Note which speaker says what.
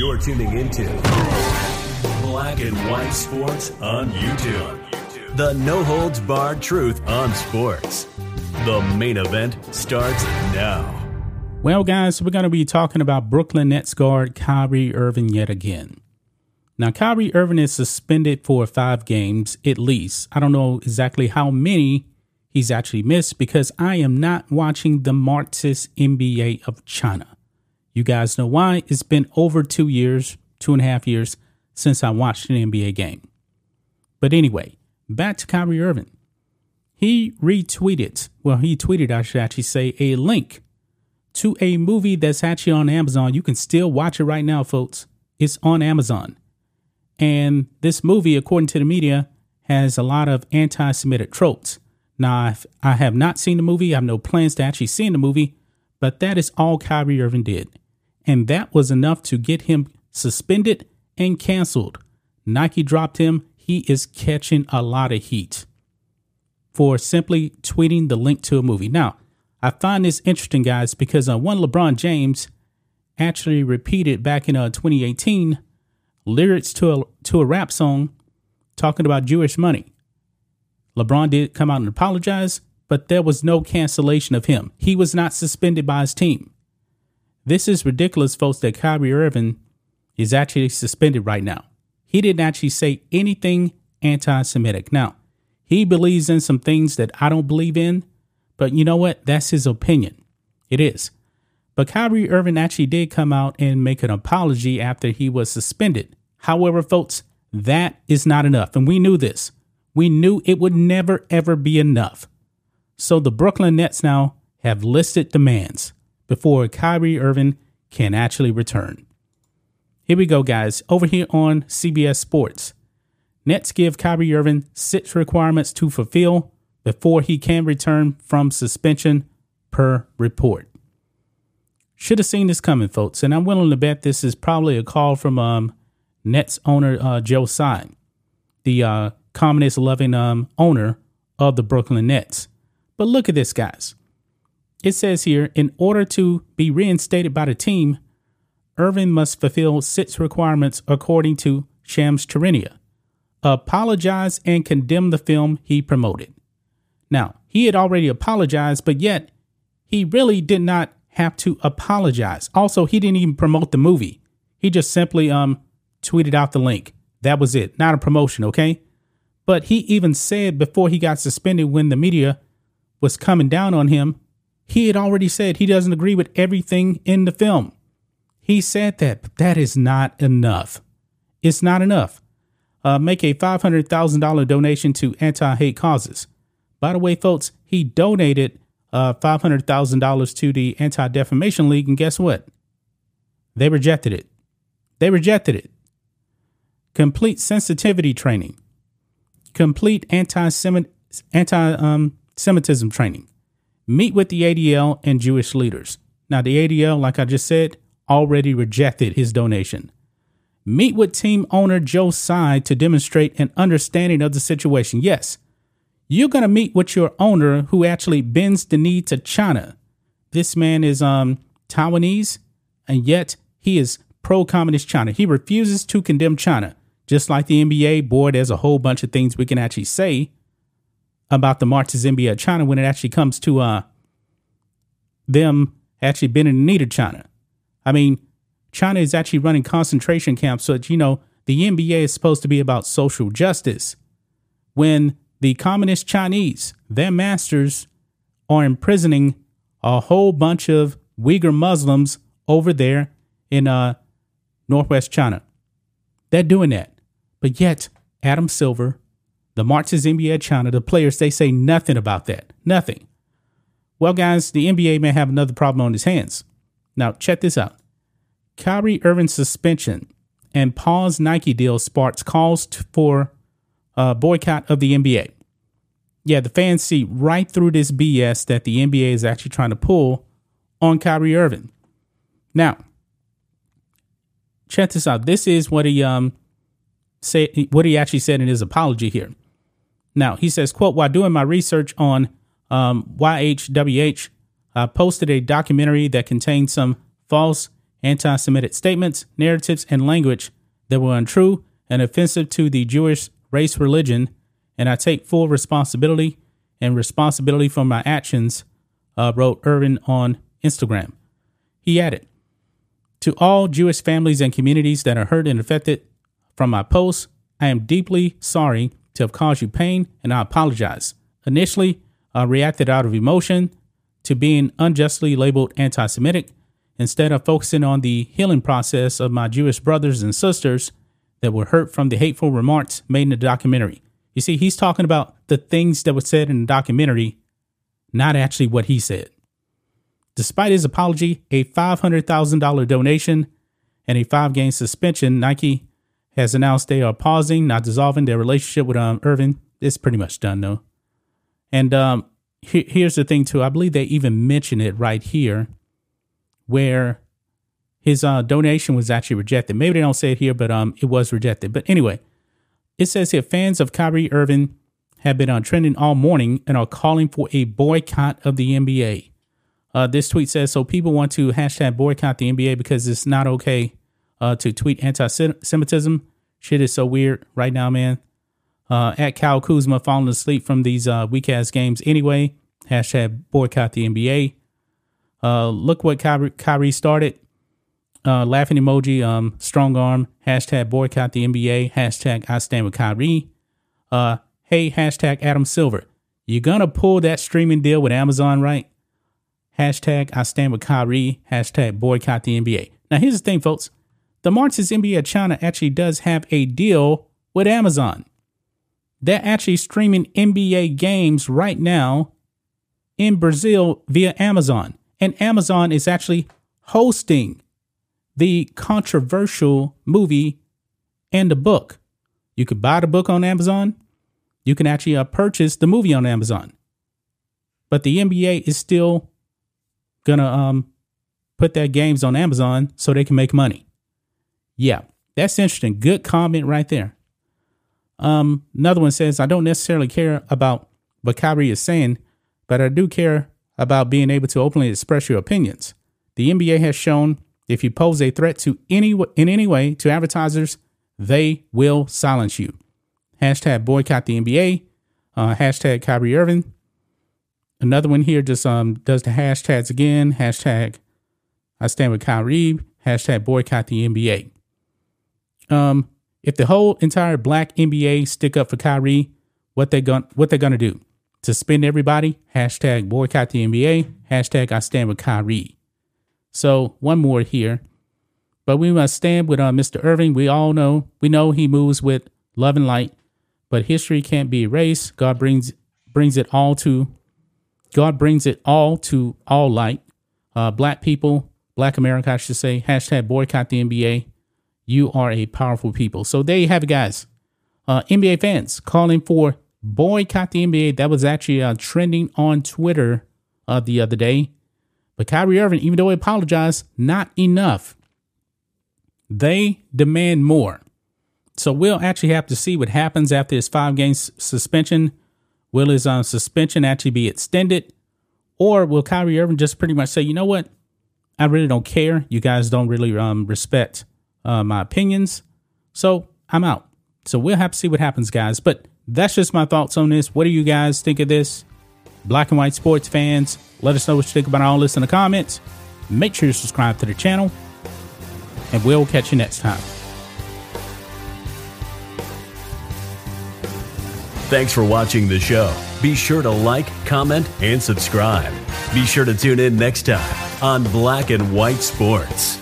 Speaker 1: You're tuning into Black and White Sports on YouTube. The no holds barred truth on sports. The main event starts now.
Speaker 2: Well, guys, we're going to be talking about Brooklyn Nets guard Kyrie Irving yet again. Now, Kyrie Irving is suspended for five games at least. I don't know exactly how many he's actually missed because I am not watching the Marxist NBA of China. You guys know why? It's been over two years, two and a half years since I watched an NBA game. But anyway, back to Kyrie Irving. He retweeted, well, he tweeted, I should actually say, a link to a movie that's actually on Amazon. You can still watch it right now, folks. It's on Amazon. And this movie, according to the media, has a lot of anti Semitic tropes. Now, I have not seen the movie. I have no plans to actually see the movie, but that is all Kyrie Irving did. And that was enough to get him suspended and canceled. Nike dropped him. He is catching a lot of heat for simply tweeting the link to a movie. Now, I find this interesting, guys, because uh, one LeBron James actually repeated back in uh, 2018 lyrics to a, to a rap song talking about Jewish money. LeBron did come out and apologize, but there was no cancellation of him. He was not suspended by his team. This is ridiculous, folks, that Kyrie Irving is actually suspended right now. He didn't actually say anything anti Semitic. Now, he believes in some things that I don't believe in, but you know what? That's his opinion. It is. But Kyrie Irving actually did come out and make an apology after he was suspended. However, folks, that is not enough. And we knew this. We knew it would never, ever be enough. So the Brooklyn Nets now have listed demands before Kyrie Irving can actually return. Here we go, guys. Over here on CBS Sports, Nets give Kyrie Irving six requirements to fulfill before he can return from suspension, per report. Should have seen this coming, folks, and I'm willing to bet this is probably a call from um, Nets owner uh, Joe Tsai, the uh, communist loving um, owner of the Brooklyn Nets. But look at this, guys. It says here in order to be reinstated by the team, Irving must fulfill six requirements according to Shams Charania apologize and condemn the film he promoted. Now, he had already apologized, but yet he really did not have to apologize. Also, he didn't even promote the movie. He just simply um tweeted out the link. That was it. Not a promotion, okay? But he even said before he got suspended when the media was coming down on him, he had already said he doesn't agree with everything in the film. He said that, but that is not enough. It's not enough. Uh, make a $500,000 donation to anti hate causes. By the way, folks, he donated uh, $500,000 to the Anti Defamation League, and guess what? They rejected it. They rejected it. Complete sensitivity training complete anti-Semitism training. Meet with the ADL and Jewish leaders. Now, the ADL, like I just said, already rejected his donation. Meet with team owner Joe Tsai to demonstrate an understanding of the situation. Yes, you're going to meet with your owner who actually bends the knee to China. This man is um, Taiwanese, and yet he is pro communist China. He refuses to condemn China. Just like the NBA, boy, there's a whole bunch of things we can actually say about the Marxist NBA of China when it actually comes to uh, them actually bending the knee to China. I mean, China is actually running concentration camps. So, you know, the NBA is supposed to be about social justice. When the communist Chinese, their masters, are imprisoning a whole bunch of Uyghur Muslims over there in uh, Northwest China. They're doing that. But yet, Adam Silver, the Marxist NBA China, the players, they say nothing about that. Nothing. Well, guys, the NBA may have another problem on his hands. Now, check this out. Kyrie Irving's suspension and pause Nike deal sparks calls for a boycott of the NBA. Yeah, the fans see right through this BS that the NBA is actually trying to pull on Kyrie Irving. Now, check this out. This is what he um say what he actually said in his apology here. Now he says, "quote While doing my research on um, YHWH, I posted a documentary that contained some false anti Semitic statements, narratives, and language that were untrue and offensive to the Jewish race religion, and I take full responsibility and responsibility for my actions, uh, wrote Irvin on Instagram. He added, To all Jewish families and communities that are hurt and affected from my posts, I am deeply sorry to have caused you pain, and I apologize. Initially, I reacted out of emotion to being unjustly labeled anti Semitic instead of focusing on the healing process of my Jewish brothers and sisters that were hurt from the hateful remarks made in the documentary. You see, he's talking about the things that were said in the documentary, not actually what he said. Despite his apology, a $500,000 donation, and a five game suspension, Nike has announced they are pausing, not dissolving their relationship with um, Irvin. It's pretty much done, though. And um, he- here's the thing, too. I believe they even mention it right here where his uh, donation was actually rejected. Maybe they don't say it here, but um, it was rejected. But anyway, it says here fans of Kyrie Irving have been on trending all morning and are calling for a boycott of the NBA. Uh, this tweet says so people want to hashtag boycott the NBA because it's not okay uh, to tweet anti-Semitism. Shit is so weird right now, man. Uh, at Kyle Kuzma falling asleep from these uh, weak ass games anyway. Hashtag boycott the NBA. Uh, look what Kyrie, Kyrie started. Uh, laughing emoji, um, strong arm, hashtag boycott the NBA, hashtag I stand with Kyrie. Uh, hey, hashtag Adam Silver. You're gonna pull that streaming deal with Amazon, right? Hashtag I stand with Kyrie, hashtag boycott the NBA. Now, here's the thing, folks. The Marxist NBA of China actually does have a deal with Amazon. They're actually streaming NBA games right now in Brazil via Amazon. And Amazon is actually hosting the controversial movie and the book. You could buy the book on Amazon. You can actually uh, purchase the movie on Amazon. But the NBA is still gonna um, put their games on Amazon so they can make money. Yeah, that's interesting. Good comment right there. Um, another one says, I don't necessarily care about what Kyrie is saying, but I do care about being able to openly express your opinions. The NBA has shown if you pose a threat to any in any way to advertisers, they will silence you. Hashtag boycott the NBA. Uh, hashtag Kyrie Irving. Another one here just um does the hashtags again. Hashtag I stand with Kyrie. Hashtag boycott the NBA. Um, if the whole entire black NBA stick up for Kyrie, what they going what they gonna do? Suspend everybody? Hashtag boycott the NBA. Hashtag I stand with Kyrie. So one more here. But we must stand with uh, Mr. Irving. We all know, we know he moves with love and light, but history can't be erased. God brings brings it all to God brings it all to all light. Uh, black people, Black America, I should say. Hashtag boycott the NBA. You are a powerful people. So there you have it, guys. Uh, NBA fans calling for boycott the NBA. That was actually uh, trending on Twitter uh, the other day. But Kyrie Irving, even though he apologized, not enough. They demand more. So we'll actually have to see what happens after his five game suspension. Will his uh, suspension actually be extended? Or will Kyrie Irving just pretty much say, you know what? I really don't care. You guys don't really um, respect uh, my opinions. So I'm out. So we'll have to see what happens, guys. But that's just my thoughts on this. What do you guys think of this? Black and white sports fans, let us know what you think about all this in the comments. Make sure you subscribe to the channel, and we'll catch you next time.
Speaker 1: Thanks for watching the show. Be sure to like, comment, and subscribe. Be sure to tune in next time on Black and White Sports.